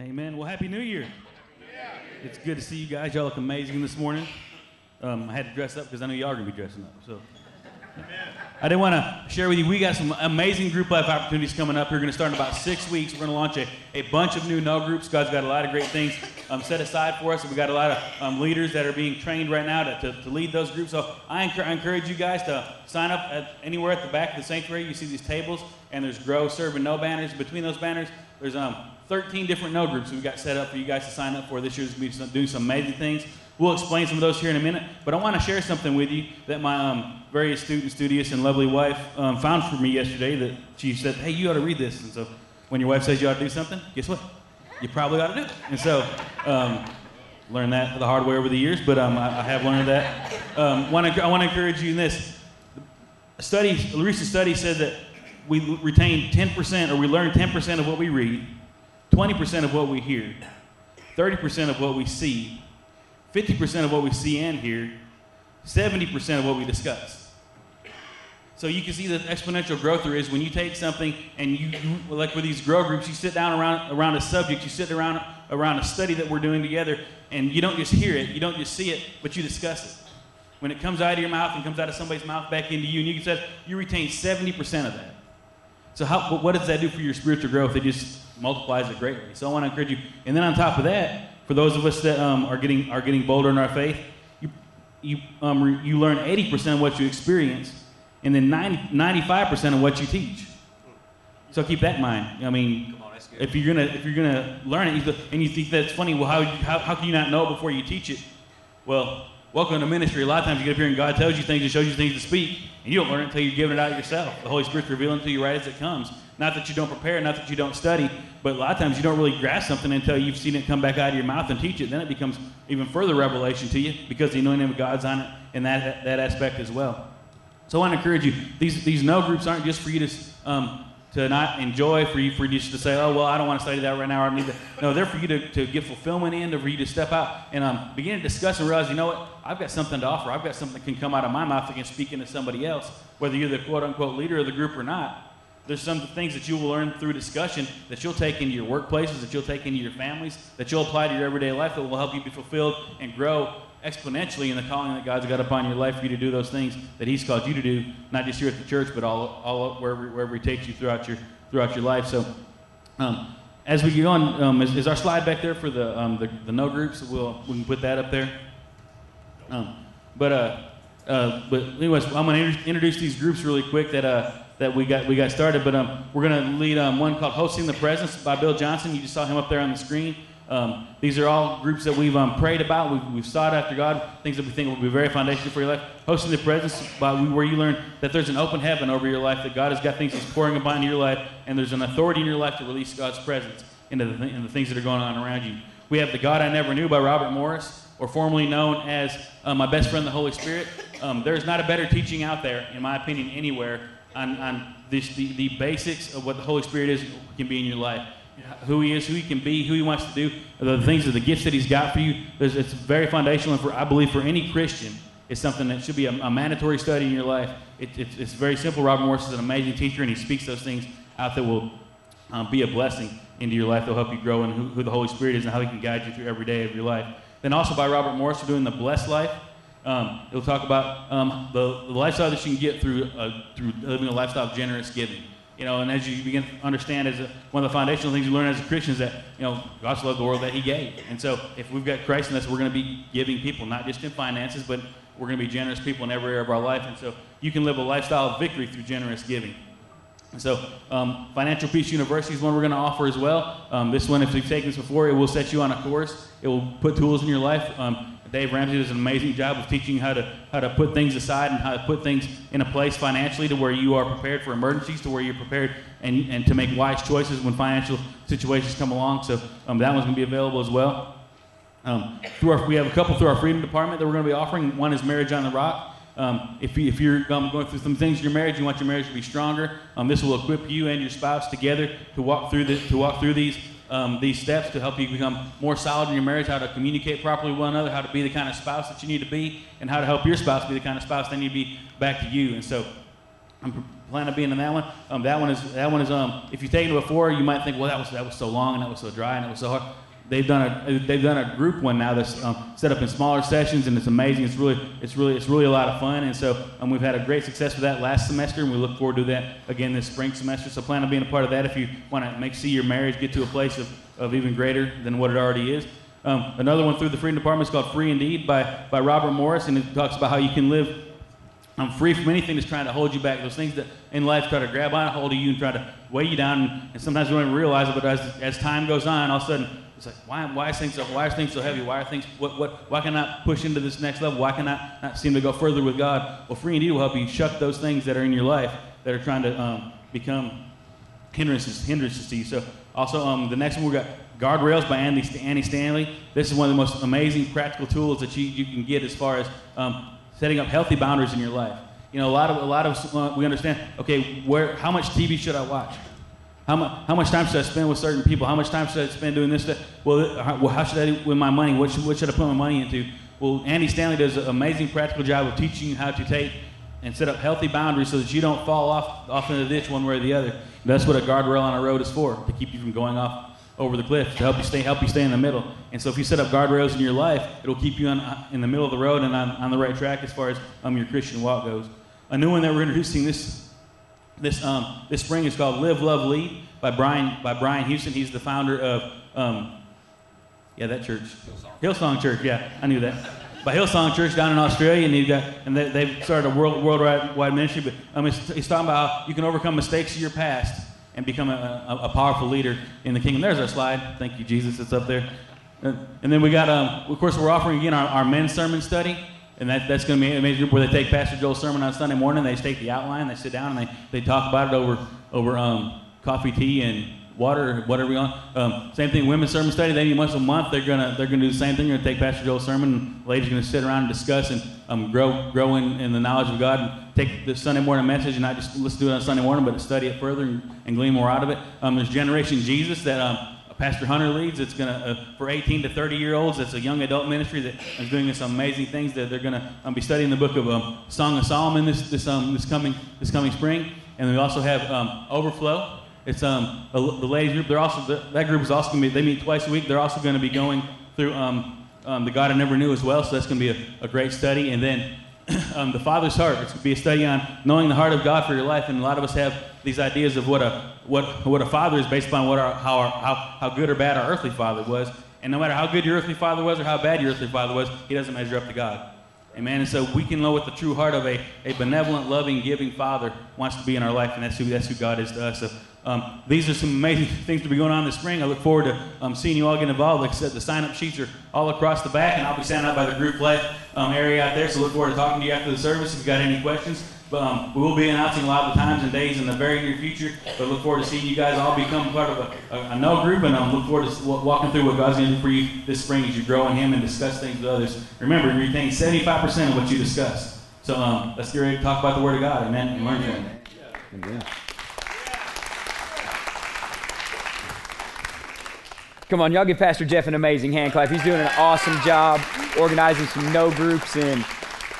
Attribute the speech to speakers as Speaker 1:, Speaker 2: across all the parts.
Speaker 1: Amen. Well, Happy New Year. It's good to see you guys. Y'all look amazing this morning. Um, I had to dress up because I knew y'all were going to be dressing up. So I did want to share with you, we got some amazing group life opportunities coming up. We're going to start in about six weeks. We're going to launch a, a bunch of new know groups. God's got a lot of great things um, set aside for us. And we got a lot of um, leaders that are being trained right now to, to, to lead those groups. So I, enc- I encourage you guys to sign up at anywhere at the back of the sanctuary. You see these tables, and there's grow, serve, and know banners. Between those banners, there's um, 13 different know groups we've got set up for you guys to sign up for this year's going to be doing some amazing things. We'll explain some of those here in a minute, but I want to share something with you that my um, very astute and studious and lovely wife um, found for me yesterday. That she said, "Hey, you ought to read this." And so, when your wife says you ought to do something, guess what? You probably ought to do it. And so, um, learned that the hard way over the years, but um, I, I, have learned that. Um, wanna, I want to encourage you in this. A study, a recent study said that we retain 10%, or we learn 10% of what we read, 20% of what we hear, 30% of what we see, 50% of what we see and hear, 70% of what we discuss. So you can see the exponential growth there is when you take something and you, you, like with these grow groups, you sit down around around a subject, you sit around around a study that we're doing together, and you don't just hear it, you don't just see it, but you discuss it. When it comes out of your mouth and comes out of somebody's mouth back into you, and you said you retain 70% of that. So how, what does that do for your spiritual growth? It just multiplies it greatly. So I want to encourage you. And then on top of that, for those of us that um, are getting are getting bolder in our faith, you you um, you learn 80% of what you experience, and then 90, 95% of what you teach. So keep that in mind. I mean, on, if you're gonna if you're gonna learn it, and you think that's funny, well, how, how how can you not know it before you teach it? Well, welcome to ministry. A lot of times you get up here and God tells you things and shows you things to speak, and you don't learn it until you're giving it out yourself. The Holy Spirit's revealing to you right as it comes. Not that you don't prepare, not that you don't study, but a lot of times you don't really grasp something until you've seen it come back out of your mouth and teach it. Then it becomes even further revelation to you because the anointing of God's on it in that, that aspect as well. So I want to encourage you. These, these know groups aren't just for you to, um, to not enjoy, for you, for you just to say, oh, well, I don't want to study that right now. I need to. No, they're for you to, to get fulfillment in, or for you to step out and um, begin to discuss and realize, you know what? I've got something to offer. I've got something that can come out of my mouth that can speak into somebody else, whether you're the quote unquote leader of the group or not. There's some things that you will learn through discussion that you'll take into your workplaces, that you'll take into your families, that you'll apply to your everyday life that will help you be fulfilled and grow exponentially in the calling that God's got upon your life for you to do those things that He's called you to do, not just here at the church, but all, all wherever, wherever He takes you throughout your, throughout your life. So, um, as we go on, um, is, is, our slide back there for the, um, the, the, know groups? We'll, we can put that up there. Um, but, uh, uh, but anyways, I'm going to introduce these groups really quick that uh, that we got we got started. But um, we're going to lead um, one called Hosting the Presence by Bill Johnson. You just saw him up there on the screen. Um, these are all groups that we've um, prayed about. We've, we've, sought after God, things that we think will be very foundational for your life. Hosting the Presence by where you learn that there's an open heaven over your life, that God has got things He's pouring upon your life, and there's an authority in your life to release God's presence into the, th- into the things that are going on around you. We have The God I Never Knew by Robert Morris, or formerly known as uh, My Best Friend, the Holy Spirit. Um, there's not a better teaching out there, in my opinion, anywhere on, this, the, the basics of what the Holy Spirit is can be in your life. Who He is, who He can be, who He wants to do, the things, the gifts that He's got for you. It's very foundational, and for I believe for any Christian, it's something that should be a, a mandatory study in your life. It, it's very simple. Robert Morris is an amazing teacher, and he speaks those things out that will um, be a blessing into your life. They'll help you grow in who, who, the Holy Spirit is and how He can guide you through every day of your life. Then also by Robert Morris, we're doing the Blessed Life. Um, it'll talk about um, the, the, lifestyle that you can get through, uh, through living a lifestyle of generous giving. You know, and as you begin to understand, as a, one of the foundational things you learn as a Christian is that you know God loved the world that He gave, and so if we've got Christ in us, we're going to be giving people, not just in finances, but we're going to be generous people in every area of our life, and so you can live a lifestyle of victory through generous giving. And so, um, Financial Peace University is one we're going to offer as well. Um, this one, if you've taken this before, it will set you on a course. It will put tools in your life. Dave Ramsey does an amazing job of teaching how to how to put things aside and how to put things in a place financially to where you are prepared for emergencies, to where you're prepared and, and to make wise choices when financial situations come along. So um, that one's going to be available as well. Um, through our, we have a couple through our freedom department that we're going to be offering. One is Marriage on the Rock. Um, if, you, if you're um, going through some things in your marriage, you want your marriage to be stronger. Um, this will equip you and your spouse together to walk through the, to walk through these um, these steps to help you become more solid in your marriage, how to communicate properly with one another, how to be the kind of spouse that you need to be, and how to help your spouse be the kind of spouse they need to be back to you. And so I'm planning on being in that one. Um, that one is that one is um, if you've taken it before, you might think, well, that was that was so long and that was so dry and it was so hard. They've done a they've done a group one now that's um, set up in smaller sessions and it's amazing. It's really it's really it's really a lot of fun and so um, we've had a great success with that last semester and we look forward to that again this spring semester. So plan on being a part of that if you want to make see your marriage get to a place of, of even greater than what it already is. Um, another one through the Freedom Department is called Free Indeed by by Robert Morris and it talks about how you can live I'm free from anything that's trying to hold you back. Those things that in life try to grab on hold of you and try to weigh you down. And, and sometimes you don't even realize it, but as, as time goes on, all of a sudden it's like, why, why, is things so, why is things so heavy? Why are things, what, what, why can I push into this next level? Why can I not seem to go further with God? Well, Free Indeed will help you shuck those things that are in your life that are trying to um, become hindrances, hindrances to you. So also um, the next one we got Guardrails by Andy, Annie Stanley. This is one of the most amazing practical tools that you, you can get as far as um, setting up healthy boundaries in your life. You know, a lot of a lot of uh, we understand. Okay, where how much TV should I watch? How much how much time should I spend with certain people? How much time should I spend doing this? That? Well, how, well, how should I do with my money? What should, what should I put my money into? Well, Andy Stanley does an amazing practical job of teaching you how to take and set up healthy boundaries so that you don't fall off off in the ditch one way or the other. That's what a guardrail on a road is for, to keep you from going off over the cliff, to help you stay help you stay in the middle. And so if you set up guardrails in your life, it'll keep you on, in the middle of the road and on, on the right track as far as um, your Christian walk goes. A new one that we're introducing this this um, this spring is called Live, Love, Lead by Brian by Brian Houston. He's the founder of um, yeah that church Hillsong. Hillsong Church. Yeah, I knew that. By Hillsong Church down in Australia, and, got, and they, have started a world, worldwide ministry. But um, he's, he's talking about how you can overcome mistakes of your past and become a, a, a, powerful leader in the kingdom. There's our slide. Thank you, Jesus. It's up there. And, and then we got, um, of course, we're offering again our, our men's sermon study. And that, that's going to be an amazing group where they take Pastor Joel's sermon on Sunday morning. They take the outline, they sit down, and they, they talk about it over, over um, coffee, tea, and water, whatever we want. Um, same thing, women's sermon study. They meet once a month. They're gonna they're gonna do the same thing. They're gonna take Pastor Joel's sermon. And ladies are gonna sit around and discuss and um, grow grow in, in, the knowledge of God. And take the Sunday morning message and not just let's do it on Sunday morning, but study it further and, and glean more out of it. Um, there's Generation Jesus that um, Pastor Hunter leads. It's going to, uh, for 18 to 30 year olds, it's a young adult ministry that is doing some amazing things. That they're going to um, be studying the book of um, Song of Solomon this, this, um, this, coming, this coming spring. And we also have um, Overflow. It's um, the, the ladies group. They're also, that group is also going to be, they meet twice a week. They're also going to be going through um, The God I Never Knew as well. So that's going to be a, a great study. And then um, the Father's heart. It's going to be a study on knowing the heart of God for your life. And a lot of us have these ideas of what a what what a father is based upon what our, how our, how how good or bad our earthly father was. And no matter how good your earthly father was or how bad your earthly father was, he doesn't measure up to God. Amen. And so we can know what the true heart of a, a benevolent, loving, giving father wants to be in our life, and that's who that's who God is to us. So um, these are some amazing things to be going on this spring. I look forward to um, seeing you all get involved. Like I said, the sign-up sheets are all across the back, and I'll be standing out by the group life um, area out there. So look forward to talking to you after the service if you've got any questions. But um, we will be announcing a lot of the times and days in the very near future. But look forward to seeing you guys all become part of a, a, a know group, and um, look forward to walking through what God's going to do for you this spring as you grow in Him and discuss things with others. Remember, you retain 75% of what you discuss. So um, let's get ready to talk about the Word of God. Amen. And learn from it. Amen.
Speaker 2: Come on, y'all give Pastor Jeff an amazing hand clap. He's doing an awesome job organizing some know groups and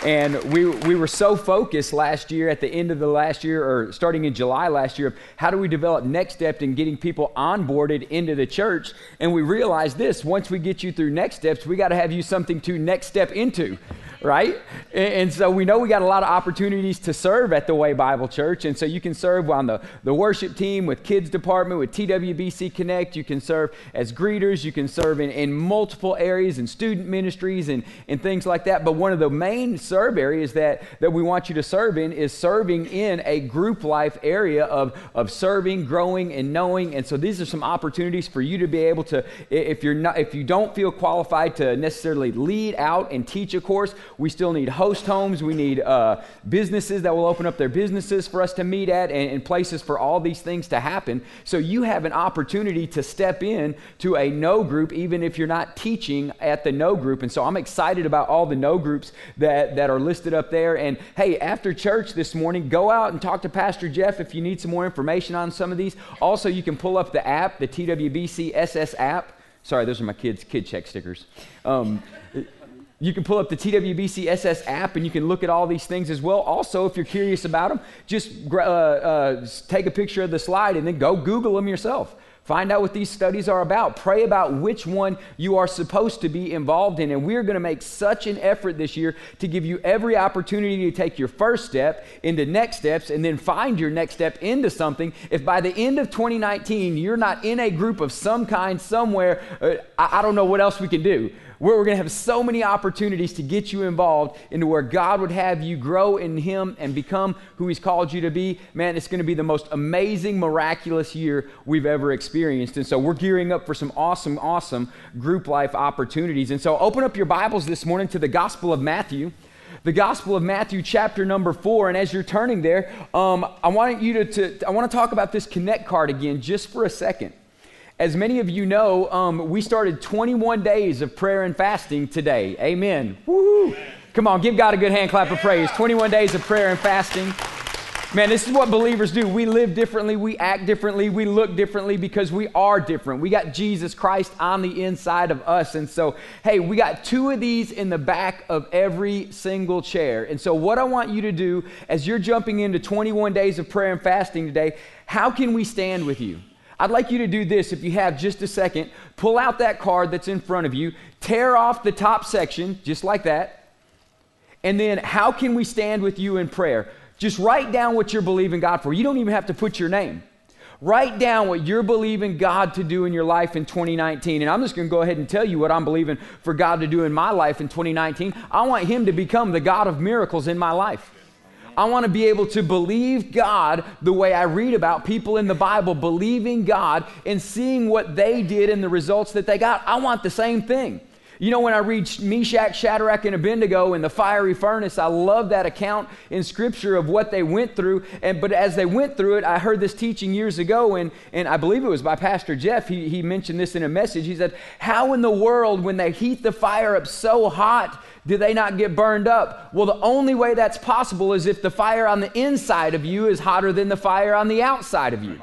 Speaker 2: and we, we were so focused last year, at the end of the last year, or starting in July last year, of how do we develop next step in getting people onboarded into the church. And we realized this once we get you through next steps, we got to have you something to next step into right? And, so we know we got a lot of opportunities to serve at the Way Bible Church. And so you can serve on the, the worship team, with kids department, with TWBC Connect. You can serve as greeters. You can serve in, in multiple areas and student ministries and, and things like that. But one of the main serve areas that, that we want you to serve in is serving in a group life area of, of serving, growing, and knowing. And so these are some opportunities for you to be able to, if you're not, if you don't feel qualified to necessarily lead out and teach a course, we still need host homes. We need uh, businesses that will open up their businesses for us to meet at and, and, places for all these things to happen. So you have an opportunity to step in to a know group, even if you're not teaching at the know group. And so I'm excited about all the know groups that, that are listed up there. And hey, after church this morning, go out and talk to Pastor Jeff if you need some more information on some of these. Also, you can pull up the app, the TWBC SS app. Sorry, those are my kids' kid check stickers. Um, You can pull up the TWBC SS app and you can look at all these things as well. Also, if you're curious about them, just uh, uh, take a picture of the slide and then go Google them yourself. Find out what these studies are about. Pray about which one you are supposed to be involved in. And we're going to make such an effort this year to give you every opportunity to take your first step into next steps and then find your next step into something. If by the end of 2019 you're not in a group of some kind somewhere, uh, I don't know what else we can do where we're going to have so many opportunities to get you involved into where God would have you grow in Him and become who He's called you to be. Man, it's going to be the most amazing, miraculous year we've ever experienced. And so we're gearing up for some awesome, awesome group life opportunities. And so open up your Bibles this morning to the Gospel of Matthew the Gospel of Matthew, chapter number four. And as you're turning there, um, I want you to, to, I want to talk about this Connect card again just for a second. As many of you know, um, we started 21 days of prayer and fasting today. Amen. Woo! Come on, give God a good hand clap of praise. 21 days of prayer and fasting. Man, this is what believers do. We live differently, we act differently, we look differently because we are different. We got Jesus Christ on the inside of us. And so, hey, we got two of these in the back of every single chair. And so, what I want you to do as you're jumping into 21 days of prayer and fasting today, how can we stand with you? I'd like you to do this if you have just a second. Pull out that card that's in front of you, tear off the top section, just like that. And then, how can we stand with you in prayer? Just write down what you're believing God for. You don't even have to put your name. Write down what you're believing God to do in your life in 2019. And I'm just going to go ahead and tell you what I'm believing for God to do in my life in 2019. I want Him to become the God of miracles in my life. I want to be able to believe God the way I read about people in the Bible believing God and seeing what they did and the results that they got. I want the same thing. You know, when I read Meshach, Shadrach, and Abednego in the fiery furnace, I love that account in Scripture of what they went through. And but as they went through it, I heard this teaching years ago, and, and I believe it was by Pastor Jeff. He, he mentioned this in a message. He said, How in the world, when they heat the fire up so hot, do they not get burned up? Well, the only way that's possible is if the fire on the inside of you is hotter than the fire on the outside of you.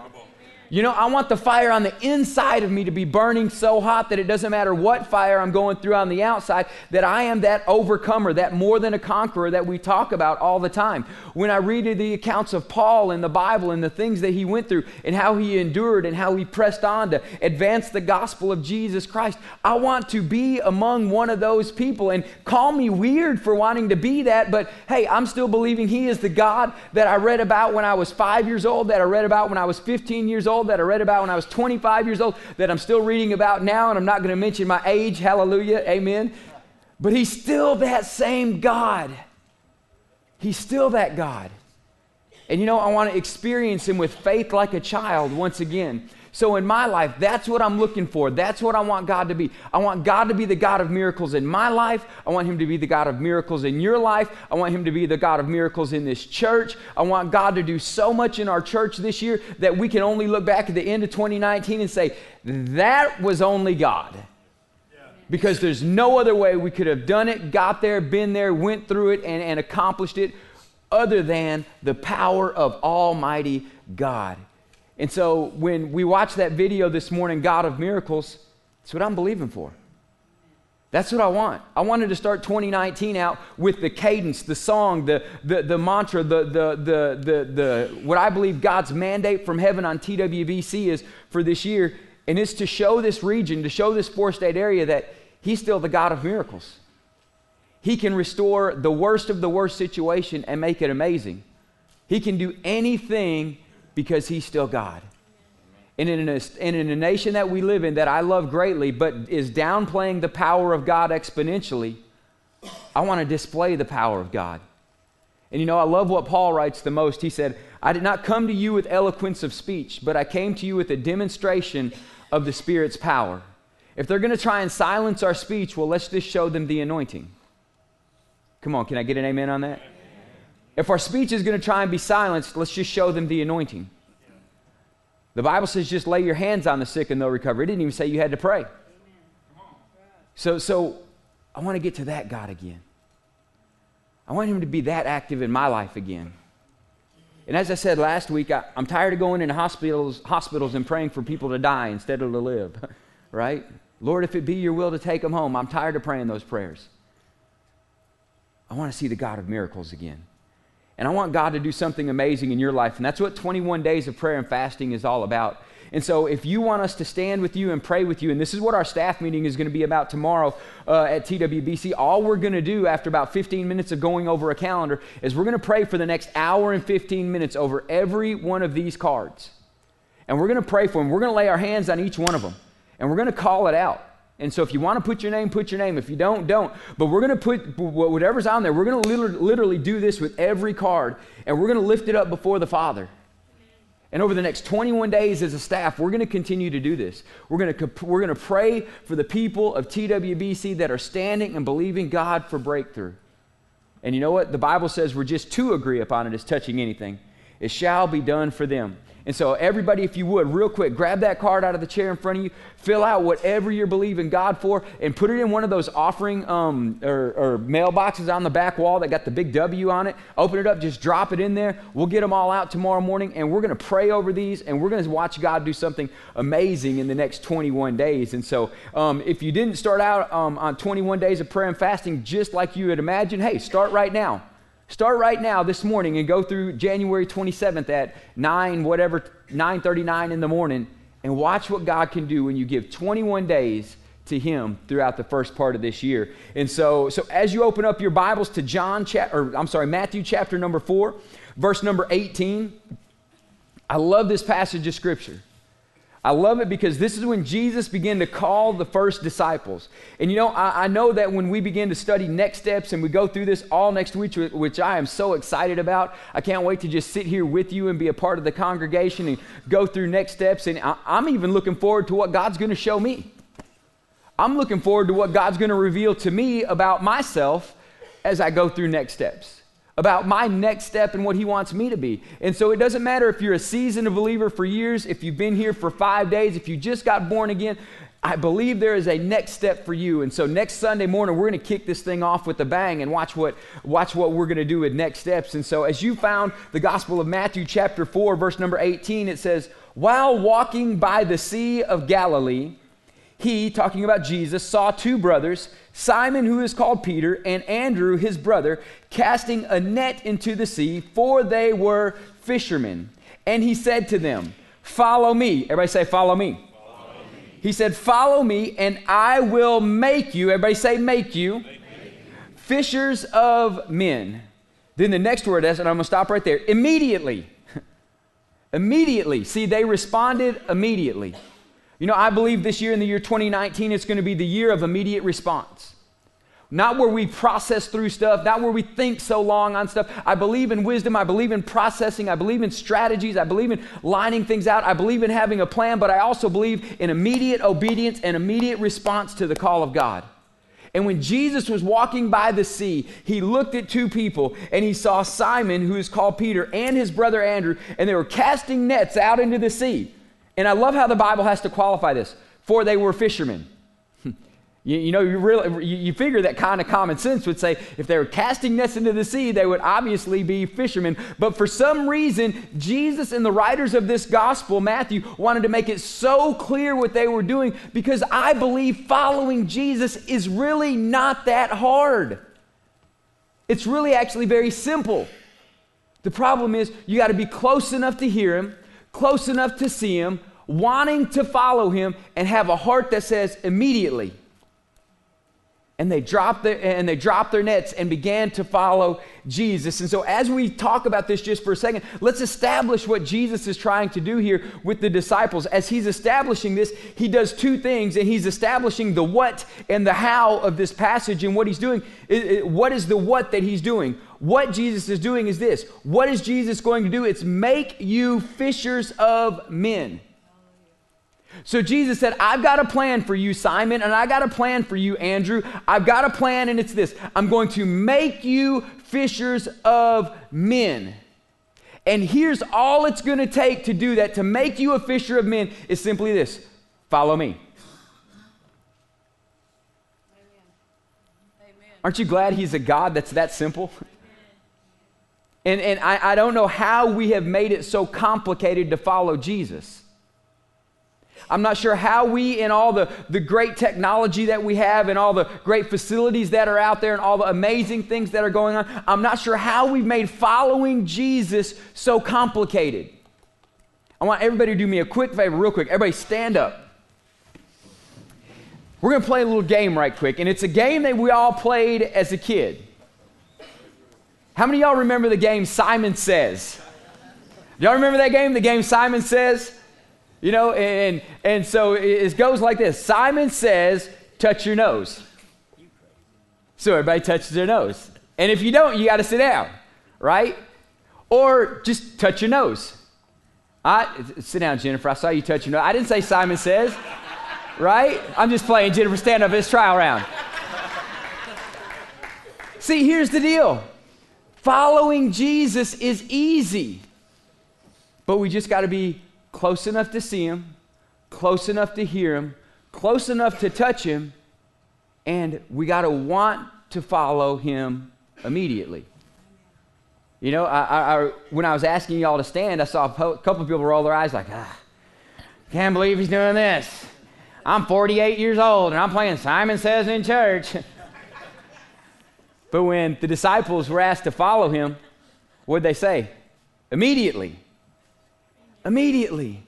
Speaker 2: You know, I want the fire on the inside of me to be burning so hot that it doesn't matter what fire I'm going through on the outside, that I am that overcomer, that more than a conqueror that we talk about all the time. When I read the accounts of Paul in the Bible and the things that he went through and how he endured and how he pressed on to advance the gospel of Jesus Christ, I want to be among one of those people. And call me weird for wanting to be that, but hey, I'm still believing he is the God that I read about when I was five years old, that I read about when I was 15 years old that I read about when I was 25 years old, that I'm still reading about now, and I'm not going to mention my age. Hallelujah. Amen. But he's still that same God. He's still that God. And you know, I want to experience him with faith like a child once again. So in my life, that's what I'm looking for. That's what I want God to be. I want God to be the God of miracles in my life. I want Him to be the God of miracles in your life. I want Him to be the God of miracles in this church. I want God to do so much in our church this year that we can only look back at the end of 2019 and say, that was only God. Because there's no other way we could have done it, got there, been there, went through it, and, and accomplished it other than the power of Almighty God. And so when we watch that video this morning, God of Miracles, that's what I'm believing for. That's what I want. I wanted to start 2019 out with the cadence, the song, the, the, the mantra, the, the, the, the, the, what I believe God's mandate from heaven on TWBC is for this year. And it's to show this region, to show this four state area that He's still the God of miracles. He can restore the worst of the worst situation and make it amazing. He can do anything because he's still God. And in a, and in a nation that we live in that I love greatly, but is downplaying the power of God exponentially, I want to display the power of God. And you know, I love what Paul writes the most. He said, I did not come to you with eloquence of speech, but I came to you with a demonstration of the Spirit's power. If they're going to try and silence our speech, well, let's just show them the anointing. Come on, can I get an amen on that? If our speech is going to try and be silenced, let's just show them the anointing. The Bible says just lay your hands on the sick and they'll recover. It didn't even say you had to pray. So, so I want to get to that God again. I want Him to be that active in my life again. And as I said last week, I, am tired of going into hospitals, hospitals and praying for people to die instead of to live, right? Lord, if it be your will to take them home, I'm tired of praying those prayers. I want to see the God of miracles again. And I want God to do something amazing in your life. And that's what 21 days of prayer and fasting is all about. And so, if you want us to stand with you and pray with you, and this is what our staff meeting is going to be about tomorrow uh, at TWBC, all we're going to do after about 15 minutes of going over a calendar is we're going to pray for the next hour and 15 minutes over every one of these cards. And we're going to pray for them. We're going to lay our hands on each one of them, and we're going to call it out. And so if you want to put your name, put your name. If you don't, don't. But we're going to put whatever's on there, we're going to literally do this with every card, and we're going to lift it up before the Father. And over the next 21 days as a staff, we're going to continue to do this. We're going to, we're going to pray for the people of TWBC that are standing and believing God for breakthrough. And you know what? The Bible says we're just to agree upon it as touching anything. It shall be done for them. And so, everybody, if you would, real quick, grab that card out of the chair in front of you, fill out whatever you're believing God for, and put it in one of those offering um, or, or mailboxes on the back wall that got the big W on it. Open it up, just drop it in there. We'll get them all out tomorrow morning, and we're going to pray over these, and we're going to watch God do something amazing in the next 21 days. And so, um, if you didn't start out um, on 21 days of prayer and fasting just like you had imagined, hey, start right now. Start right now this morning and go through January 27th at 9 whatever 9:39 in the morning and watch what God can do when you give 21 days to him throughout the first part of this year. And so so as you open up your Bibles to John chapter or I'm sorry, Matthew chapter number 4, verse number 18, I love this passage of scripture. I love it because this is when Jesus began to call the first disciples. And you know, I, I, know that when we begin to study next steps and we go through this all next week, which I am so excited about, I can't wait to just sit here with you and be a part of the congregation and go through next steps. And I, I'm even looking forward to what God's going to show me. I'm looking forward to what God's going to reveal to me about myself as I go through next steps about my next step and what he wants me to be. And so it doesn't matter if you're a seasoned believer for years, if you've been here for five days, if you just got born again. I believe there is a next step for you. And so next Sunday morning, we're going to kick this thing off with a bang and watch what, watch what we're going to do with next steps. And so as you found the Gospel of Matthew, chapter 4, verse number 18, it says, While walking by the Sea of Galilee, he, talking about Jesus, saw two brothers, Simon, who is called Peter, and Andrew, his brother, casting a net into the sea, for they were fishermen. And he said to them, Follow me. Everybody say, Follow me. He said, Follow me, and I will make you. Everybody say, Make you. Make fishers of men. Then the next word is, and I'm going to stop right there. Immediately. immediately. See, they responded immediately. You know, I believe this year in the year 2019, it's going to be the year of immediate response. Not where we process through stuff, not where we think so long on stuff. I believe in wisdom. I believe in processing. I believe in strategies. I believe in lining things out. I believe in having a plan, but I also believe in immediate obedience and immediate response to the call of God. And when Jesus was walking by the sea, he looked at two people and he saw Simon, who is called Peter, and his brother Andrew, and they were casting nets out into the sea. And I love how the Bible has to qualify this for they were fishermen. You, you, know, you, really, you, you figure that kind of common sense would say if they were casting nets into the sea, they would obviously be fishermen. But for some reason, Jesus and the writers of this gospel, Matthew, wanted to make it so clear what they were doing because I believe following Jesus is really not that hard. It's really actually very simple. The problem is you got to be close enough to hear him close enough to see him, wanting to follow him, and have a heart that says immediately. And they dropped their and they dropped their nets and began to follow Jesus. And so as we talk about this just for a second, let's establish what Jesus is trying to do here with the disciples. As he's establishing this, he does two things, and he's establishing the what and the how of this passage. And what he's doing, what is the what that he's doing? What Jesus is doing is this. What is Jesus going to do? It's make you fishers of men. So Jesus said, I've got a plan for you, Simon, and I got a plan for you, Andrew. I've got a plan, and it's this I'm going to make you fishers of men. And here's all it's going to take to do that, to make you a fisher of men, is simply this follow me. Aren't you glad he's a God that's that simple? And, and I, I don't know how we have made it so complicated to follow Jesus. I'm not sure how we, in all the, the great technology that we have and all the great facilities that are out there and all the amazing things that are going on, I'm not sure how we've made following Jesus so complicated. I want everybody to do me a quick favor, real quick. Everybody stand up. We're going to play a little game right quick, and it's a game that we all played as a kid. How many y'all remember the game Simon Says? Y'all remember that game, the game Simon Says? You know, and, and so it goes like this Simon says, touch your nose. So everybody touches their nose. And if you don't, you got to sit down, right? Or just touch your nose. I, sit down, Jennifer. I saw you touch your nose. I didn't say Simon says, right? I'm just playing. Jennifer, stand up. It's trial round. See, here's the deal following Jesus is easy, but we just got to be close enough to see him, close enough to hear him, close enough to touch him, and we got to want to follow him immediately. You know, I, I, when I was asking y'all to stand, I saw a couple of people roll their eyes like, ah, can't believe he's doing this. I'm 48 years old and I'm playing Simon Says in church. but when the disciples were asked to follow him, what did they say? Immediately. Immediately.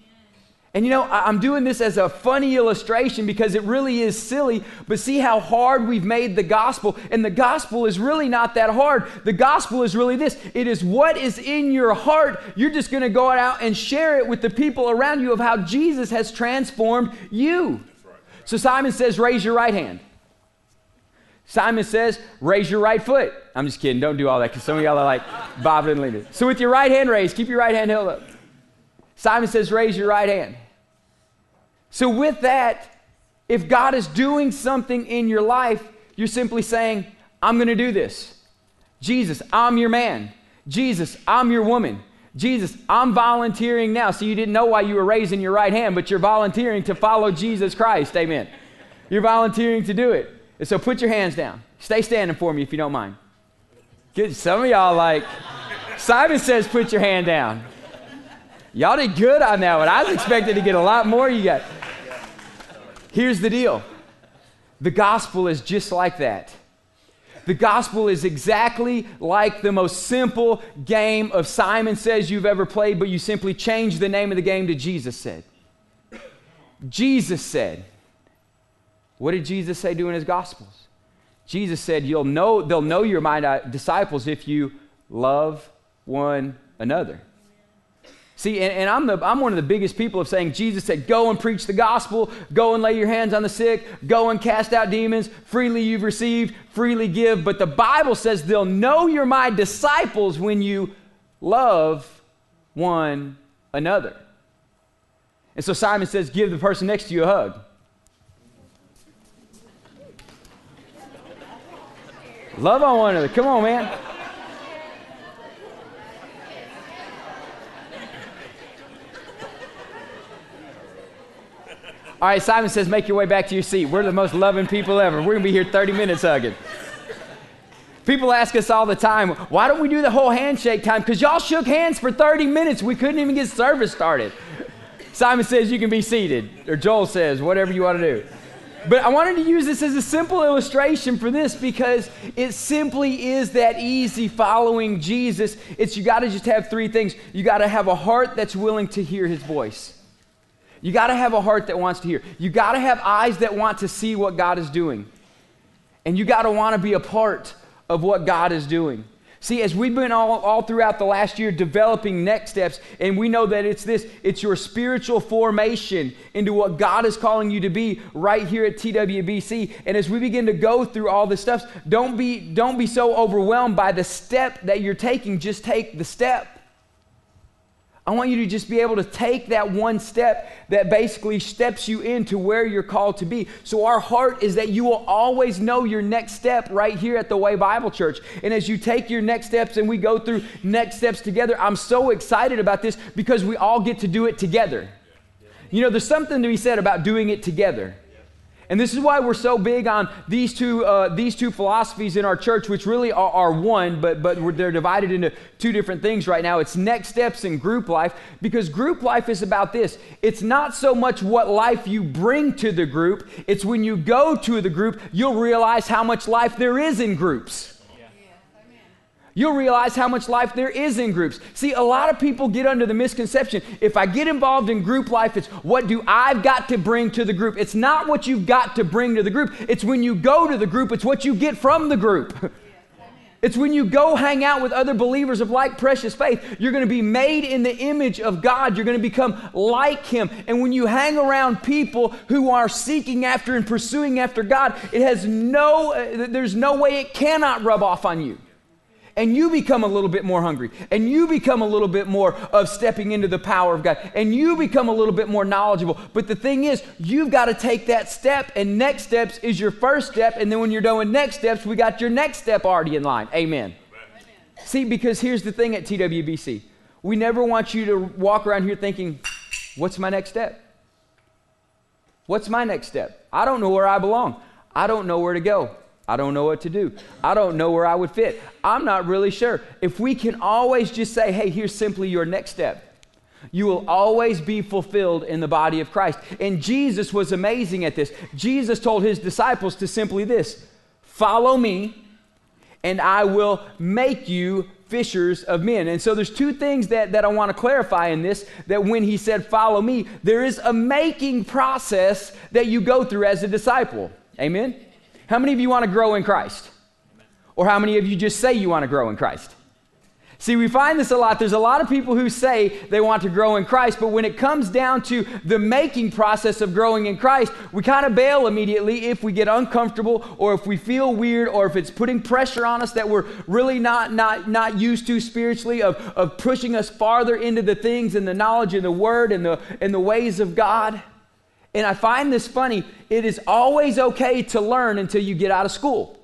Speaker 2: And you know, I'm doing this as a funny illustration because it really is silly, but see how hard we've made the gospel. And the gospel is really not that hard. The gospel is really this it is what is in your heart. You're just going to go out and share it with the people around you of how Jesus has transformed you. So Simon says, Raise your right hand. Simon says, Raise your right foot. I'm just kidding. Don't do all that because some of y'all are like bobbing and leaning. So with your right hand raised, keep your right hand held up. Simon says, Raise your right hand. So, with that, if God is doing something in your life, you're simply saying, I'm going to do this. Jesus, I'm your man. Jesus, I'm your woman. Jesus, I'm volunteering now. So, you didn't know why you were raising your right hand, but you're volunteering to follow Jesus Christ. Amen. You're volunteering to do it. And so, put your hands down. Stay standing for me if you don't mind. Good. Some of y'all like, Simon says, put your hand down. Y'all did good on that one. I was expecting to get a lot more you got. Here's the deal the gospel is just like that. The gospel is exactly like the most simple game of Simon Says you've ever played, but you simply change the name of the game to Jesus said. Jesus said, What did Jesus say doing his gospels? Jesus said, You'll know, they'll know you're my disciples if you love one another. See, and, and, I'm, the, I'm one of the biggest people of saying Jesus said, Go and preach the gospel, go and lay your hands on the sick, go and cast out demons. Freely you've received, freely give. But the Bible says they'll know you're my disciples when you love one another. And so Simon says, Give the person next to you a hug. Love on one another. Come on, man. All right, Simon says, make your way back to your seat. We're the most loving people ever. We're going to be here 30 minutes hugging. People ask us all the time, why don't we do the whole handshake time? Because y'all shook hands for 30 minutes. We couldn't even get service started. Simon says, you can be seated. Or Joel says, whatever you want to do. But I wanted to use this as a simple illustration for this because it simply is that easy following Jesus. It's you got to just have three things. You got to have a heart that's willing to hear his voice. You got to have a heart that wants to hear. You got to have eyes that want to see what God is doing. And you got to want to be a part of what God is doing. See, as we've been all, all throughout the last year developing next steps, and we know that it's this it's your spiritual formation into what God is calling you to be right here at TWBC. And as we begin to go through all this stuff, don't be, don't be so overwhelmed by the step that you're taking. Just take the step. I want you to just be able to take that one step that basically steps you into where you're called to be. So, our heart is that you will always know your next step right here at the Way Bible Church. And as you take your next steps and we go through next steps together, I'm so excited about this because we all get to do it together. You know, there's something to be said about doing it together. And this is why we're so big on these two, uh, these two philosophies in our church, which really are, are one, but, but they're divided into two different things right now. It's next steps and group life, because group life is about this. It's not so much what life you bring to the group, it's when you go to the group, you'll realize how much life there is in groups. You'll realize how much life there is in groups. See, a lot of people get under the misconception if I get involved in group life, it's what do I've got to bring to the group. It's not what you've got to bring to the group, it's when you go to the group, it's what you get from the group. It's when you go hang out with other believers of like precious faith, you're going to be made in the image of God. You're going to become like Him. And when you hang around people who are seeking after and pursuing after God, it has no, uh, there's no way it cannot rub off on you and you become a little bit more hungry, and you become a little bit more of stepping into the power of God, and you become a little bit more knowledgeable. But the thing is, you've got to take that step, and next steps is your first step, and then when you're doing next steps, we got your next step already in line. Amen. Amen. See, because here's the thing at TWBC we never want you to walk around here thinking, what's my next step? What's my next step? I don't know where I belong. I don't know where to go. I don't know what to do. I don't know where I would fit. I'm not really sure. If we can always just say, hey, here's simply your next step, you will always be fulfilled in the body of Christ. And Jesus was amazing at this. Jesus told his disciples to simply this follow me, and I will make you fishers of men. And so there's two things that, that I want to clarify in this that when he said, follow me, there is a making process that you go through as a disciple. Amen? How many of you want to grow in Christ? Or how many of you just say you want to grow in Christ? See, we find this a lot. There's a lot of people who say they want to grow in Christ, but when it comes down to the making process of growing in Christ, we kind of bail immediately if we get uncomfortable or if we feel weird or if it's putting pressure on us that we're really not, not, not used to spiritually of, of pushing us farther into the things and the knowledge and the word and the, and the ways of God. And I find this funny. It is always okay to learn until you get out of school.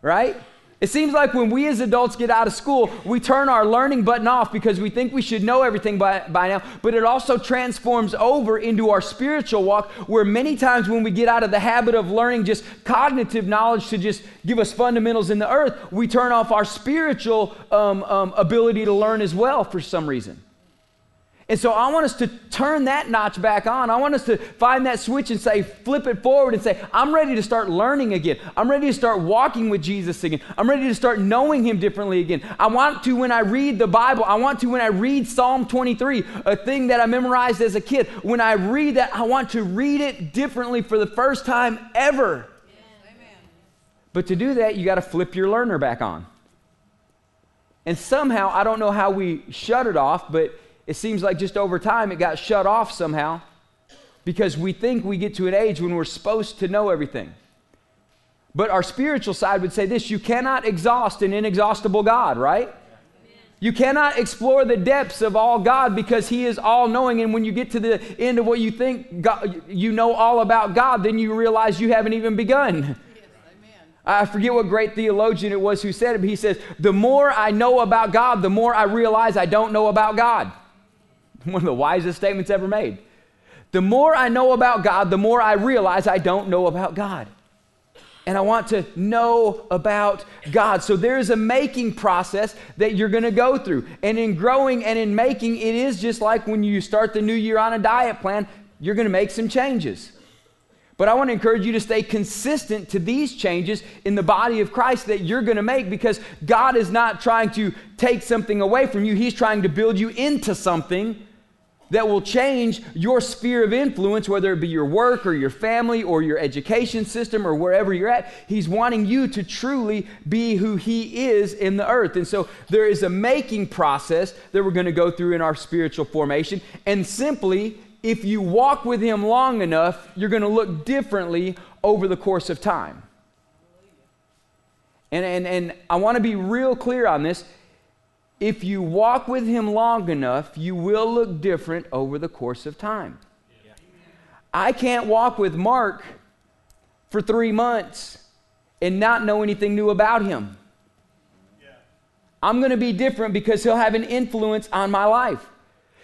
Speaker 2: Right? It seems like when we as adults get out of school, we turn our learning button off because we think we should know everything by, by now. But it also transforms over into our spiritual walk, where many times when we get out of the habit of learning just cognitive knowledge to just give us fundamentals in the earth, we turn off our spiritual um, um, ability to learn as well for some reason. And so I want us to turn that notch back on. I want us to find that switch and say, flip it forward and say, I'm ready to start learning again. I'm ready to start walking with Jesus again. I'm ready to start knowing Him differently again. I want to, when I read the Bible, I want to, when I read Psalm 23, a thing that I memorized as a kid, when I read that, I want to read it differently for the first time ever. But to do that, you got to flip your learner back on. And somehow, I don't know how we shut it off, but it seems like just over time it got shut off somehow because we think we get to an age when we're supposed to know everything. But our spiritual side would say this you cannot exhaust an inexhaustible God, right? You cannot explore the depths of all God because He is all knowing. And when you get to the end of what you think God, you know all about God, then you realize you haven't even begun. I forget what great theologian it was who said it, but he says, The more I know about God, the more I realize I don't know about God. One of the wisest statements ever made. The more I know about God, the more I realize I don't know about God. And I want to know about God. So there's a making process that you're going to go through. And in growing and in making, it is just like when you start the new year on a diet plan, you're going to make some changes. But I want to encourage you to stay consistent to these changes in the body of Christ that you're going to make because God is not trying to take something away from you. He's trying to build you into something that will change your sphere of influence, whether it be your work or your family or your education system or wherever you're at. He's wanting you to truly be who He is in the earth. And so there is a making process that we're going to go through in our spiritual formation. And simply, if you walk with Him long enough, you're going to look differently over the course of time. And, and, and I want to be real clear on this if you walk with him long enough, you will look different over the course of time. I can't walk with Mark for three months and not know anything new about him. I'm going to be different because he'll have an influence on my life.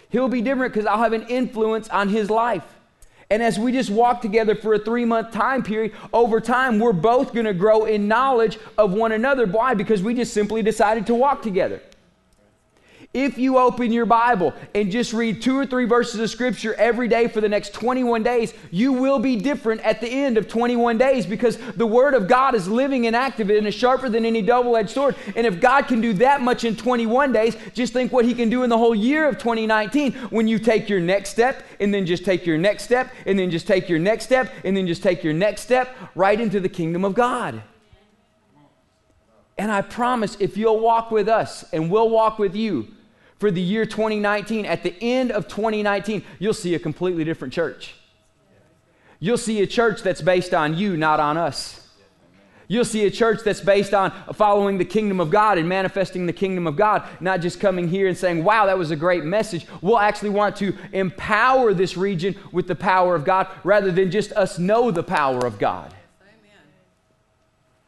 Speaker 2: He'll be different because I'll have an influence on his life. And as we just walk together for a three month time period, over time, we're both going to grow in knowledge of one another. Why? Because we just simply decided to walk together. If you open your Bible and just read two or three verses of Scripture every day for the next 21 days, you will be different at the end of 21 days because the Word of God is living and active and is sharper than any double edged sword. And if God can do that much in 21 days, just think what He can do in the whole year of 2019 when you take your next step and then just take your next step and then just take your next step and then just take your next step right into the kingdom of God. And I promise if you'll walk with us and we'll walk with you, for the year 2019, at the end of 2019, you'll see a completely different church. You'll see a church that's based on you, not on us. You'll see a church that's based on following the kingdom of God and manifesting the kingdom of God, not just coming here and saying, wow, that was a great message. We'll actually want to empower this region with the power of God rather than just us know the power of God.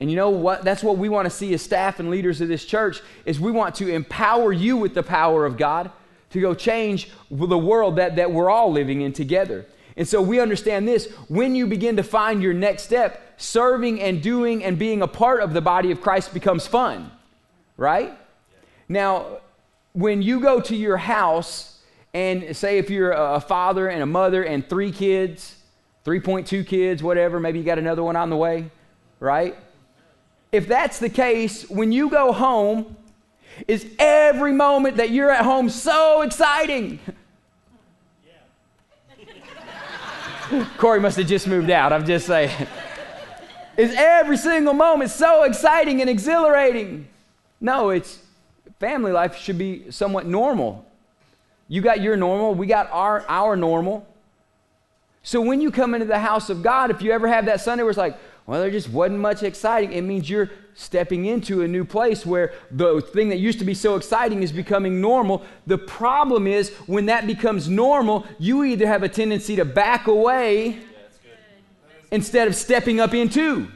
Speaker 2: And you know what? That's what we want to see as staff and leaders of this church is we want to empower you with the power of God to go change the world that, that we're all living in together. And so we understand this when you begin to find your next step, serving and doing and being a part of the body of Christ becomes fun, right? Now, when you go to your house and say if you're a father and a mother and three kids, 3.2 kids, whatever, maybe you got another one on the way, right? If that's the case, when you go home, is every moment that you're at home so exciting? Corey must have just moved out, I'm just saying. is every single moment so exciting and exhilarating? No, it's family life should be somewhat normal. You got your normal, we got our, our normal. So when you come into the house of God, if you ever have that Sunday where it's like, well, there just wasn't much exciting. It means you're stepping into a new place where the thing that used to be so exciting is becoming normal. The problem is when that becomes normal, you either have a tendency to back away yeah, instead of stepping up into.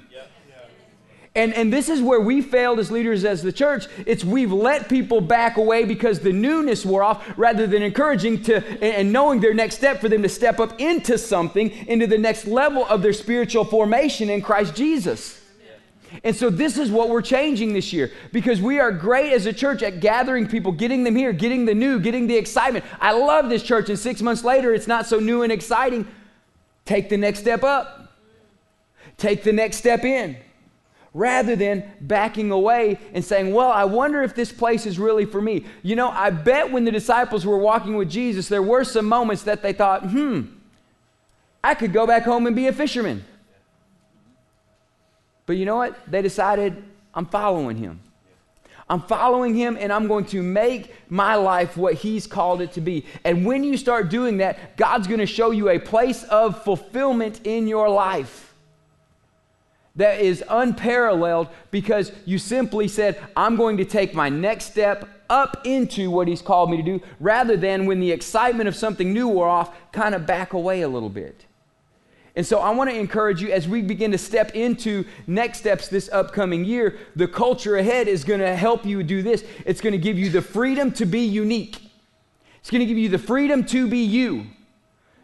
Speaker 2: And, and this is where we failed as leaders as the church. It's we've let people back away because the newness wore off rather than encouraging to and knowing their next step for them to step up into something, into the next level of their spiritual formation in Christ Jesus. And so, this is what we're changing this year because we are great as a church at gathering people, getting them here, getting the new, getting the excitement. I love this church, and six months later, it's not so new and exciting. Take the next step up, take the next step in rather than backing away and saying, Well, I wonder if this place is really for me. You know, I bet when the disciples were walking with Jesus, there were some moments that they thought, Hmm, I could go back home and be a fisherman. But you know what? They decided, I'm following him. I'm following him and I'm going to make my life what he's called it to be. And when you start doing that, God's going to show you a place of fulfillment in your life that is unparalleled because you simply said, I'm going to take my next step up into what He's called me to do, rather than when the excitement of something new wore off, kind of back away a little bit. And so I want to encourage you as we begin to step into next steps this upcoming year, the culture ahead is going to help you do this. It's going to give you the freedom to be unique, it's going to give you the freedom to be you.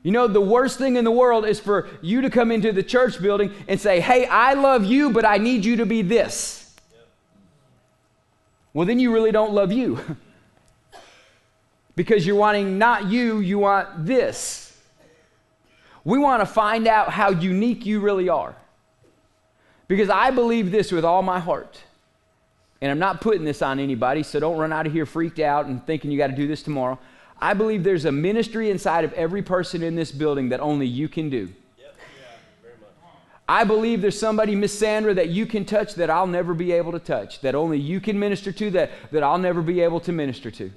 Speaker 2: You know, the worst thing in the world is for you to come into the church building and say, Hey, I love you, but I need you to be this. Well, then you really don't love you. because you're wanting not you, you want this. We want to find out how unique you really are. Because I believe this with all my heart. And I'm not putting this on anybody, so don't run out of here freaked out and thinking you got to do this tomorrow. I believe there's a ministry inside of every person in this building that only you can do. I believe there's somebody, Miss Sandra, that you can touch that I'll never be able to touch, that only you can minister to, that, that I'll never be able to minister to.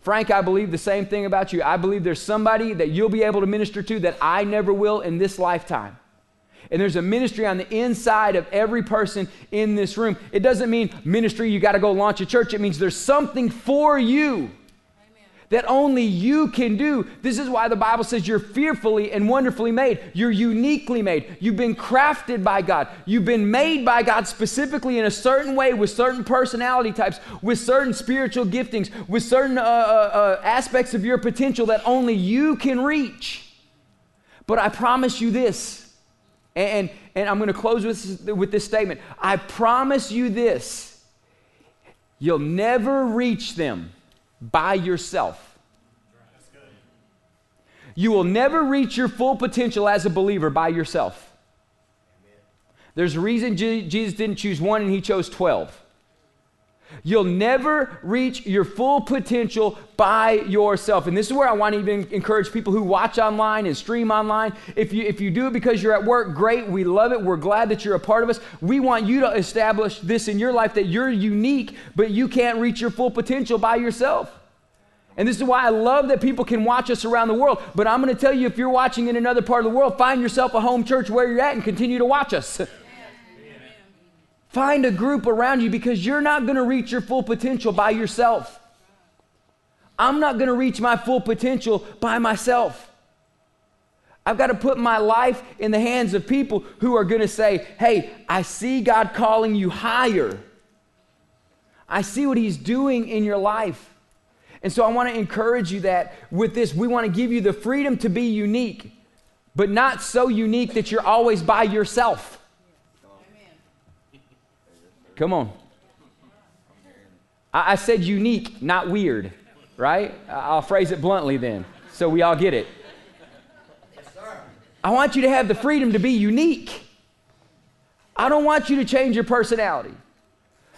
Speaker 2: Frank, I believe the same thing about you. I believe there's somebody that you'll be able to minister to that I never will in this lifetime. And there's a ministry on the inside of every person in this room. It doesn't mean ministry, you got to go launch a church. It means there's something for you that only you can do. This is why the Bible says you're fearfully and wonderfully made. You're uniquely made. You've been crafted by God. You've been made by God specifically in a certain way with certain personality types, with certain spiritual giftings, with certain uh, uh, uh, aspects of your potential that only you can reach. But I promise you this, and, and I'm going to close with, with this statement. I promise you this you'll never reach them by yourself. You will never reach your full potential as a believer by yourself. There's a reason Jesus didn't choose one and he chose 12. You'll never reach your full potential by yourself. And this is where I want to even encourage people who watch online and stream online. If you, if you do it because you're at work, great. We love it. We're glad that you're a part of us. We want you to establish this in your life that you're unique, but you can't reach your full potential by yourself. And this is why I love that people can watch us around the world. But I'm going to tell you if you're watching in another part of the world, find yourself a home church where you're at and continue to watch us. Find a group around you because you're not going to reach your full potential by yourself. I'm not going to reach my full potential by myself. I've got to put my life in the hands of people who are going to say, Hey, I see God calling you higher. I see what He's doing in your life. And so I want to encourage you that with this, we want to give you the freedom to be unique, but not so unique that you're always by yourself. Come on. I, I said unique, not weird, right? I'll phrase it bluntly then, so we all get it. I want you to have the freedom to be unique. I don't want you to change your personality.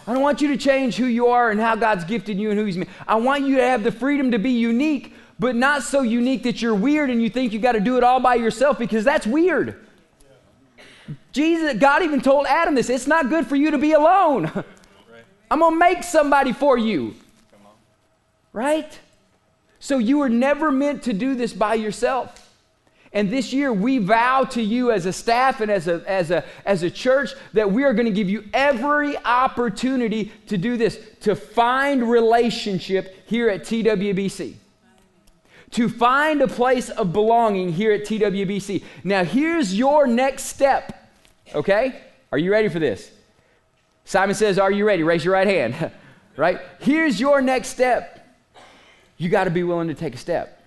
Speaker 2: I don't want you to change who you are and how God's gifted you and who He's made. I want you to have the freedom to be unique, but not so unique that you're weird and you think you got to do it all by yourself because that's weird. Jesus, God even told Adam this it's not good for you to be alone. I'm going to make somebody for you. Right? So you were never meant to do this by yourself. And this year, we vow to you as a staff and as a, as a, as a church that we are going to give you every opportunity to do this, to find relationship here at TWBC, to find a place of belonging here at TWBC. Now, here's your next step Okay? Are you ready for this? Simon says, Are you ready? Raise your right hand. right? Here's your next step. You got to be willing to take a step.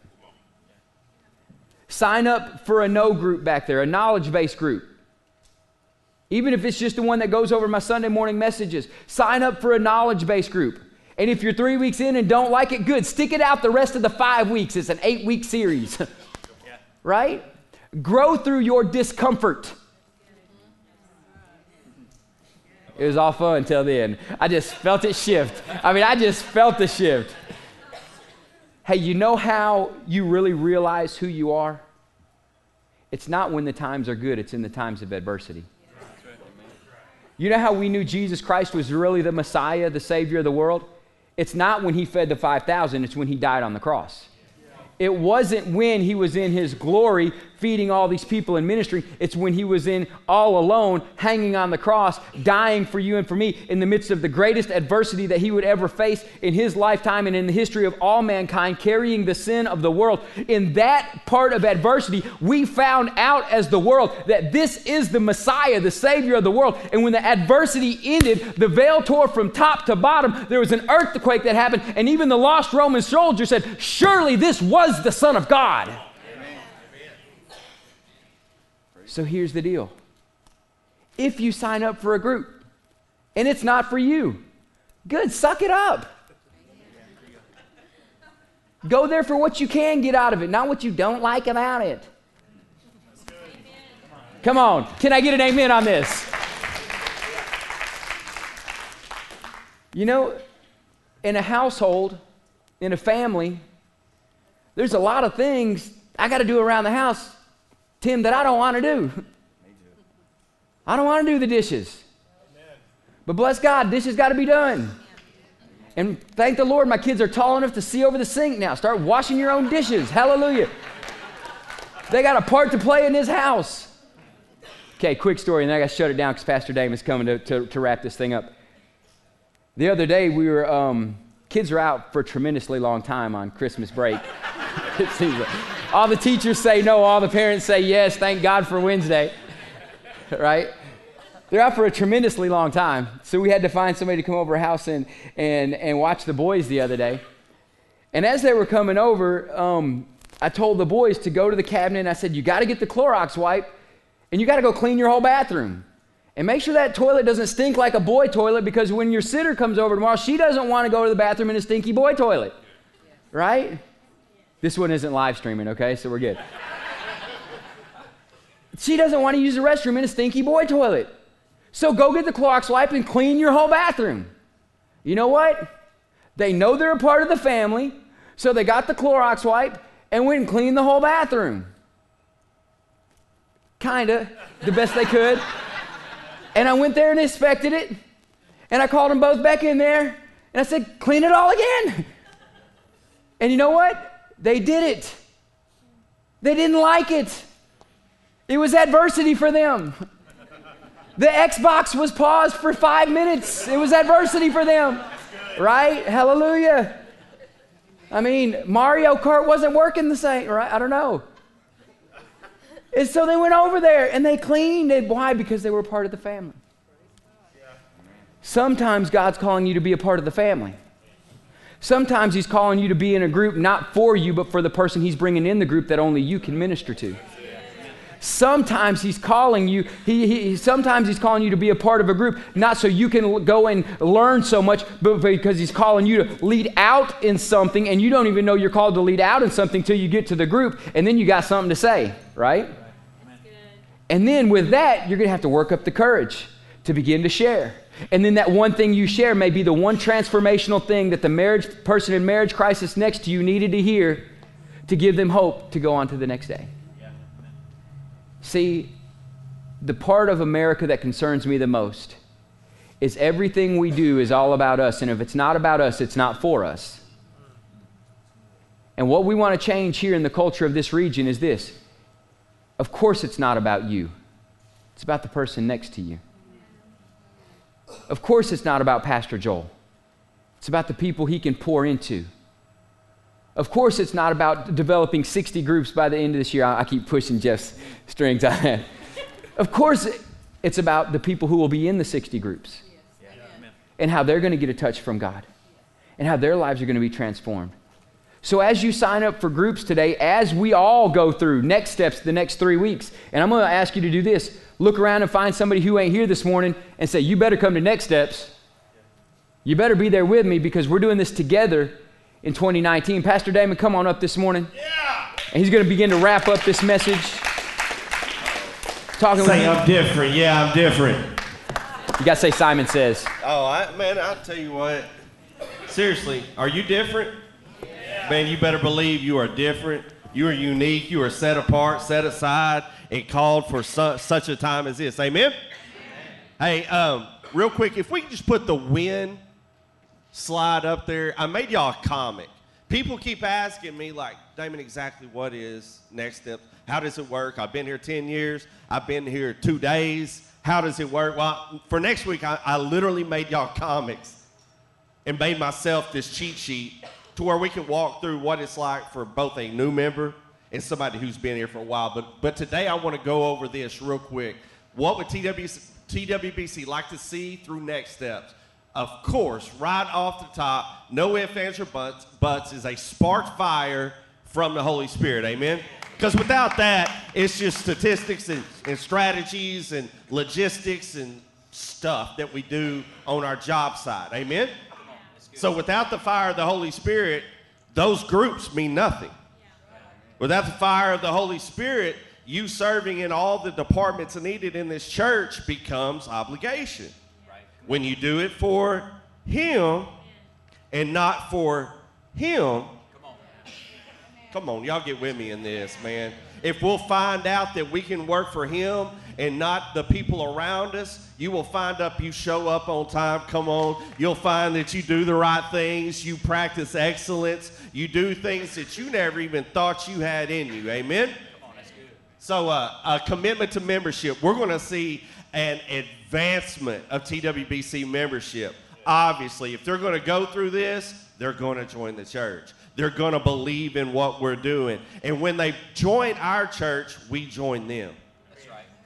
Speaker 2: Sign up for a know group back there, a knowledge based group. Even if it's just the one that goes over my Sunday morning messages, sign up for a knowledge based group. And if you're three weeks in and don't like it, good. Stick it out the rest of the five weeks. It's an eight week series. right? Grow through your discomfort. It was all fun until then. I just felt it shift. I mean, I just felt the shift. Hey, you know how you really realize who you are? It's not when the times are good, it's in the times of adversity. You know how we knew Jesus Christ was really the Messiah, the Savior of the world? It's not when he fed the 5,000, it's when he died on the cross. It wasn't when he was in his glory feeding all these people in ministry. It's when he was in all alone, hanging on the cross, dying for you and for me in the midst of the greatest adversity that he would ever face in his lifetime and in the history of all mankind, carrying the sin of the world. In that part of adversity, we found out as the world that this is the Messiah, the Savior of the world. And when the adversity ended, the veil tore from top to bottom. There was an earthquake that happened, and even the lost Roman soldier said, Surely this was the Son of God. So here's the deal if you sign up for a group and it's not for you, good, suck it up. Go there for what you can get out of it, not what you don't like about it. Come on, can I get an amen on this? You know, in a household, in a family, there's a lot of things I got to do around the house Tim, that I don't want to do. I don't want to do the dishes. But bless God, dishes got to be done. And thank the Lord, my kids are tall enough to see over the sink now. Start washing your own dishes. Hallelujah. They got a part to play in this house. Okay, quick story, and then I got to shut it down because Pastor Dame is coming to, to, to, wrap this thing up. The other day, we were, um, kids are out for a tremendously long time on Christmas break. it seems like. All the teachers say no, all the parents say yes. Thank God for Wednesday. right? They're out for a tremendously long time. So we had to find somebody to come over our house and, and, and watch the boys the other day. And as they were coming over, um, I told the boys to go to the cabinet and I said, You got to get the Clorox wipe and you got to go clean your whole bathroom. And make sure that toilet doesn't stink like a boy toilet because when your sitter comes over tomorrow, she doesn't want to go to the bathroom in a stinky boy toilet. Right? This one isn't live streaming, okay? So we're good. she doesn't want to use the restroom in a stinky boy toilet. So go get the Clorox wipe and clean your whole bathroom. You know what? They know they're a part of the family, so they got the Clorox wipe and went and cleaned the whole bathroom. Kinda, the best they could. And I went there and inspected it. And I called them both back in there. And I said, clean it all again. And you know what? They did it. They didn't like it. It was adversity for them. The Xbox was paused for five minutes. It was adversity for them. Right? Hallelujah. I mean, Mario Kart wasn't working the same, right? I don't know. And so they went over there and they cleaned it. Why? Because they were part of the family. Sometimes God's calling you to be a part of the family. Sometimes He's calling you to be in a group not for you, but for the person He's bringing in the group that only you can minister to. Sometimes he's calling you, he, he, sometimes he's calling you to be a part of a group, not so you can go and learn so much, but because he's calling you to lead out in something, and you don't even know you're called to lead out in something till you get to the group, and then you got something to say, right? And then with that, you're going to have to work up the courage to begin to share. And then that one thing you share may be the one transformational thing that the marriage person in marriage crisis next to you needed to hear to give them hope to go on to the next day. See, the part of America that concerns me the most is everything we do is all about us. And if it's not about us, it's not for us. And what we want to change here in the culture of this region is this of course, it's not about you, it's about the person next to you. Of course, it's not about Pastor Joel, it's about the people he can pour into. Of course, it's not about developing 60 groups by the end of this year. I, keep pushing Jeff's strings on that. of course, it's about the people who will be in the 60 groups and how they're going to get a touch from God and how their lives are going to be transformed. So, as you sign up for groups today, as we all go through next steps the next three weeks, and I'm going to ask you to do this look around and find somebody who ain't here this morning and say, You better come to next steps. You better be there with me because we're doing this together in 2019. Pastor Damon, come on up this morning. Yeah. And he's going to begin to wrap up this message.
Speaker 3: Talking say, I'm different. Yeah, I'm different.
Speaker 2: You got to say, Simon says.
Speaker 3: Oh, I, man, I'll tell you what. Seriously, are you different? Man, you better believe you are different. You are unique. You are set apart, set aside, and called for su- such a time as this. Amen? Hey, um, real quick, if we can just put the win slide up there, I made y'all a comic. People keep asking me, like, Damon, exactly what is next step? How does it work? I've been here 10 years. I've been here two days. How does it work? Well, for next week, I, I literally made y'all comics and made myself this cheat sheet to where we can walk through what it's like for both a new member and somebody who's been here for a while. But, but today I want to go over this real quick. What would TWBC like to see through next steps? Of course, right off the top, no ifs, ands, or buts, buts is a spark fire from the Holy Spirit. Amen? Because without that, it's just statistics and, and strategies and logistics and stuff that we do on our job site. Amen? So without the fire of the Holy Spirit, those groups mean nothing. Without the fire of the Holy Spirit, you serving in all the departments needed in this church becomes obligation. When you do it for Him and not for Him, come on, y'all get with me in this, man. If we'll find out that we can work for Him and not the people around us, you will find up you show up on time. Come on. You'll find that you do the right things. You practice excellence. You do things that you never even thought you had in you. Amen? On, so, uh, a commitment to membership. We're going to see an advancement of TWBC membership. Obviously, if they're going to go through this, they're going to join the church. They're going to believe in what we're doing. And when they join our church, we join them.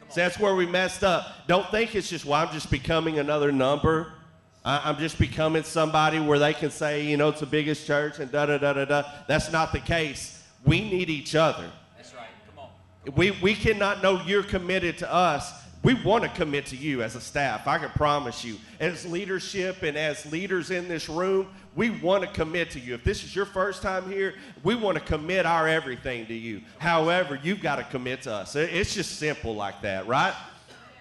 Speaker 3: So that's where we messed up. Don't think it's just, well, I'm just becoming another number. I'm just becoming somebody where they can say, you know, it's the biggest church and da da da da da. That's not the case. we need each other.
Speaker 2: That's right. Come on.
Speaker 3: We, we cannot know you're committed to us. We want to commit to you as a staff. I can promise you. As leadership and as leaders in this room, we want to commit to you. If this is your first time here, we want to commit our everything to you. However, you've got to commit to us. It's just simple like that, right?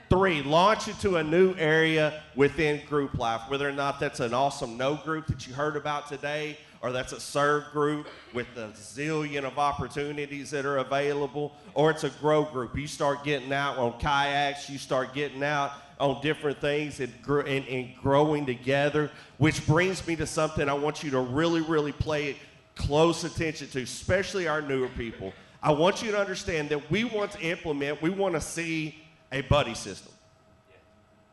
Speaker 3: Three, launch into a new area within group life, whether or not that's an awesome know group that you heard about today, or that's a serve group with a zillion of opportunities that are available, or it's a grow group. You start getting out on kayaks, you start getting out on different things and, gr- and, and growing together, which brings me to something I want you to really, really play close attention to, especially our newer people. I want you to understand that we want to implement, we want to see a buddy system.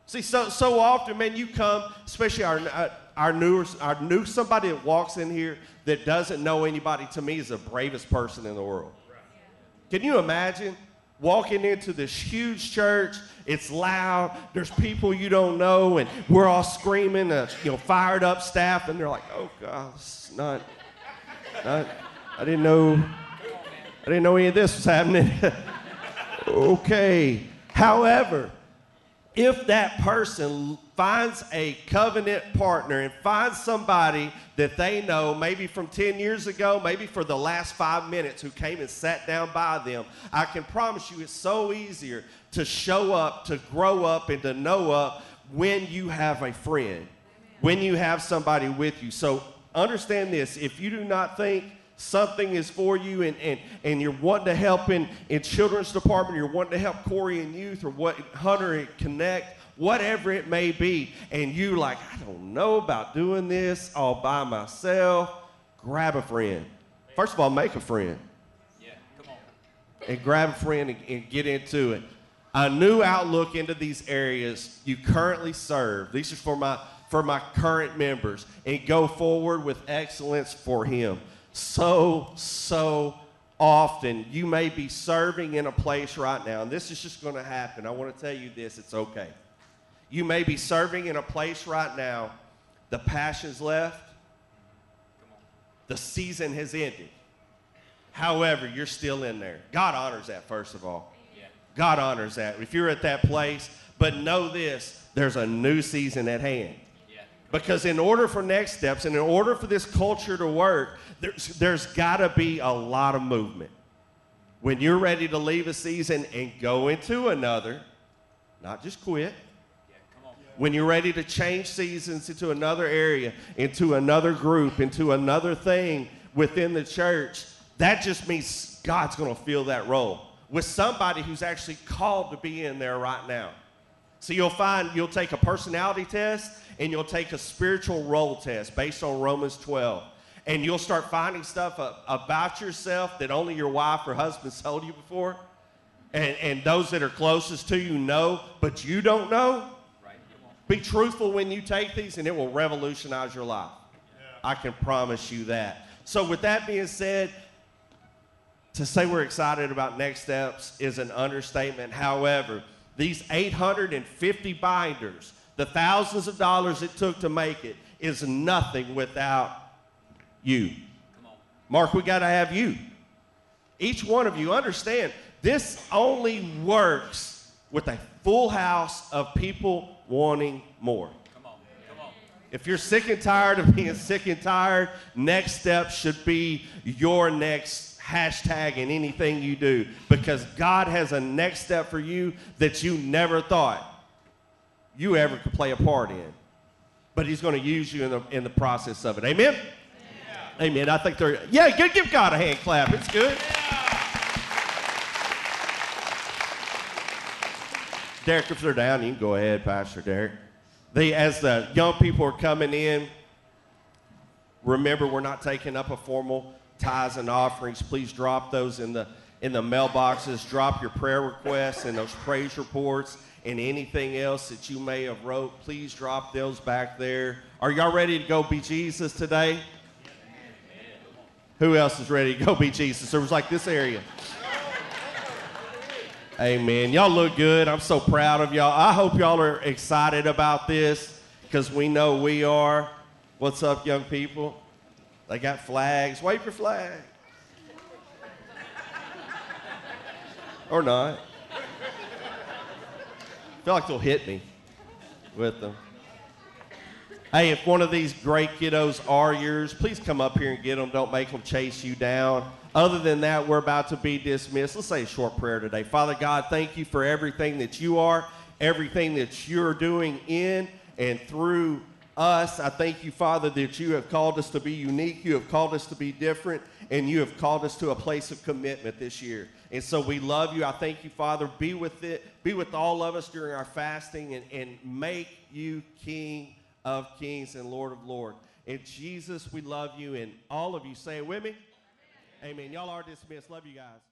Speaker 3: See, so so often, man, you come, especially our uh, our newer, our new somebody that walks in here that doesn't know anybody. To me, is the bravest person in the world. Can you imagine walking into this huge church? It's loud. There's people you don't know, and we're all screaming, uh, you know, fired up staff, and they're like, "Oh God, it's not, not. I didn't know. I didn't know any of this was happening." okay. However, if that person finds a covenant partner and finds somebody that they know, maybe from 10 years ago, maybe for the last five minutes, who came and sat down by them, I can promise you it's so easier to show up, to grow up, and to know up when you have a friend, when you have somebody with you. So understand this if you do not think something is for you and, and, and you're wanting to help in, in children's department, you're wanting to help Corey in youth or what Hunter and Connect, whatever it may be, and you like, I don't know about doing this all by myself, grab a friend. First of all, make a friend.
Speaker 2: Yeah. Come on.
Speaker 3: And grab a friend and, and get into it. A new outlook into these areas you currently serve. These are for my for my current members and go forward with excellence for him so, so often you may be serving in a place right now, and this is just going to happen. I want to tell you this it's okay. You may be serving in a place right now, the passion's left, the season has ended. However, you're still in there. God honors that, first of all. God honors that. If you're at that place, but know this there's a new season at hand. Because in order for next steps and in order for this culture to work, there's, there's got to be a lot of movement. When you're ready to leave a season and go into another, not just quit. When you're ready to change seasons into another area, into another group, into another thing within the church, that just means God's going to fill that role with somebody who's actually called to be in there right now. So you'll find you'll take a personality test and you'll take a spiritual role test based on Romans 12. And you'll start finding stuff about yourself that only your wife or husband told you before. And, and those that are closest to you know, but you don't know. Be truthful when you take these, and it will revolutionize your life. Yeah. I can promise you that. So, with that being said, to say we're excited about next steps is an understatement. However, these 850 binders, the thousands of dollars it took to make it, is nothing without you. Mark, we got to have you. Each one of you understand this only works with a full house of people wanting more. Come on. Come on. If you're sick and tired of being sick and tired, next step should be your next hashtag in anything you do because God has a next step for you that you never thought you ever could play a part in. But He's going to use you in the, in the process of it. Amen? Amen. I think they're, yeah, good. give God a hand clap. It's good. Derek, if they're down, you can go ahead, Pastor Derek. They, as the young people are coming in, remember we're not taking up a formal tithes and offerings, please drop those in the in the mailboxes. Drop your prayer requests and those praise reports and anything else that you may have wrote. Please drop those back there. Are y'all ready to go be Jesus today? Who else is ready to go be Jesus? There was like this area. Amen. Y'all look good. I'm so proud of y'all. I hope y'all are excited about this because we know we are. What's up, young people? They got flags. Wave your flag. or not. I feel like they'll hit me with them. Hey, if one of these great kiddos are yours, please come up here and get them. Don't make them chase you down. Other than that, we're about to be dismissed. Let's say a short prayer today. Father God, thank you for everything that you are, everything that you're doing in and through us. I thank you, Father, that you have called us to be unique, you have called us to be different, and you have called us to a place of commitment this year. And so we love you. I thank you, Father. Be with it, be with all of us during our fasting and, and make you King of Kings and Lord of Lords. And Jesus, we love you, and all of you say it with me. Amen. Y'all are dismissed. Love you guys.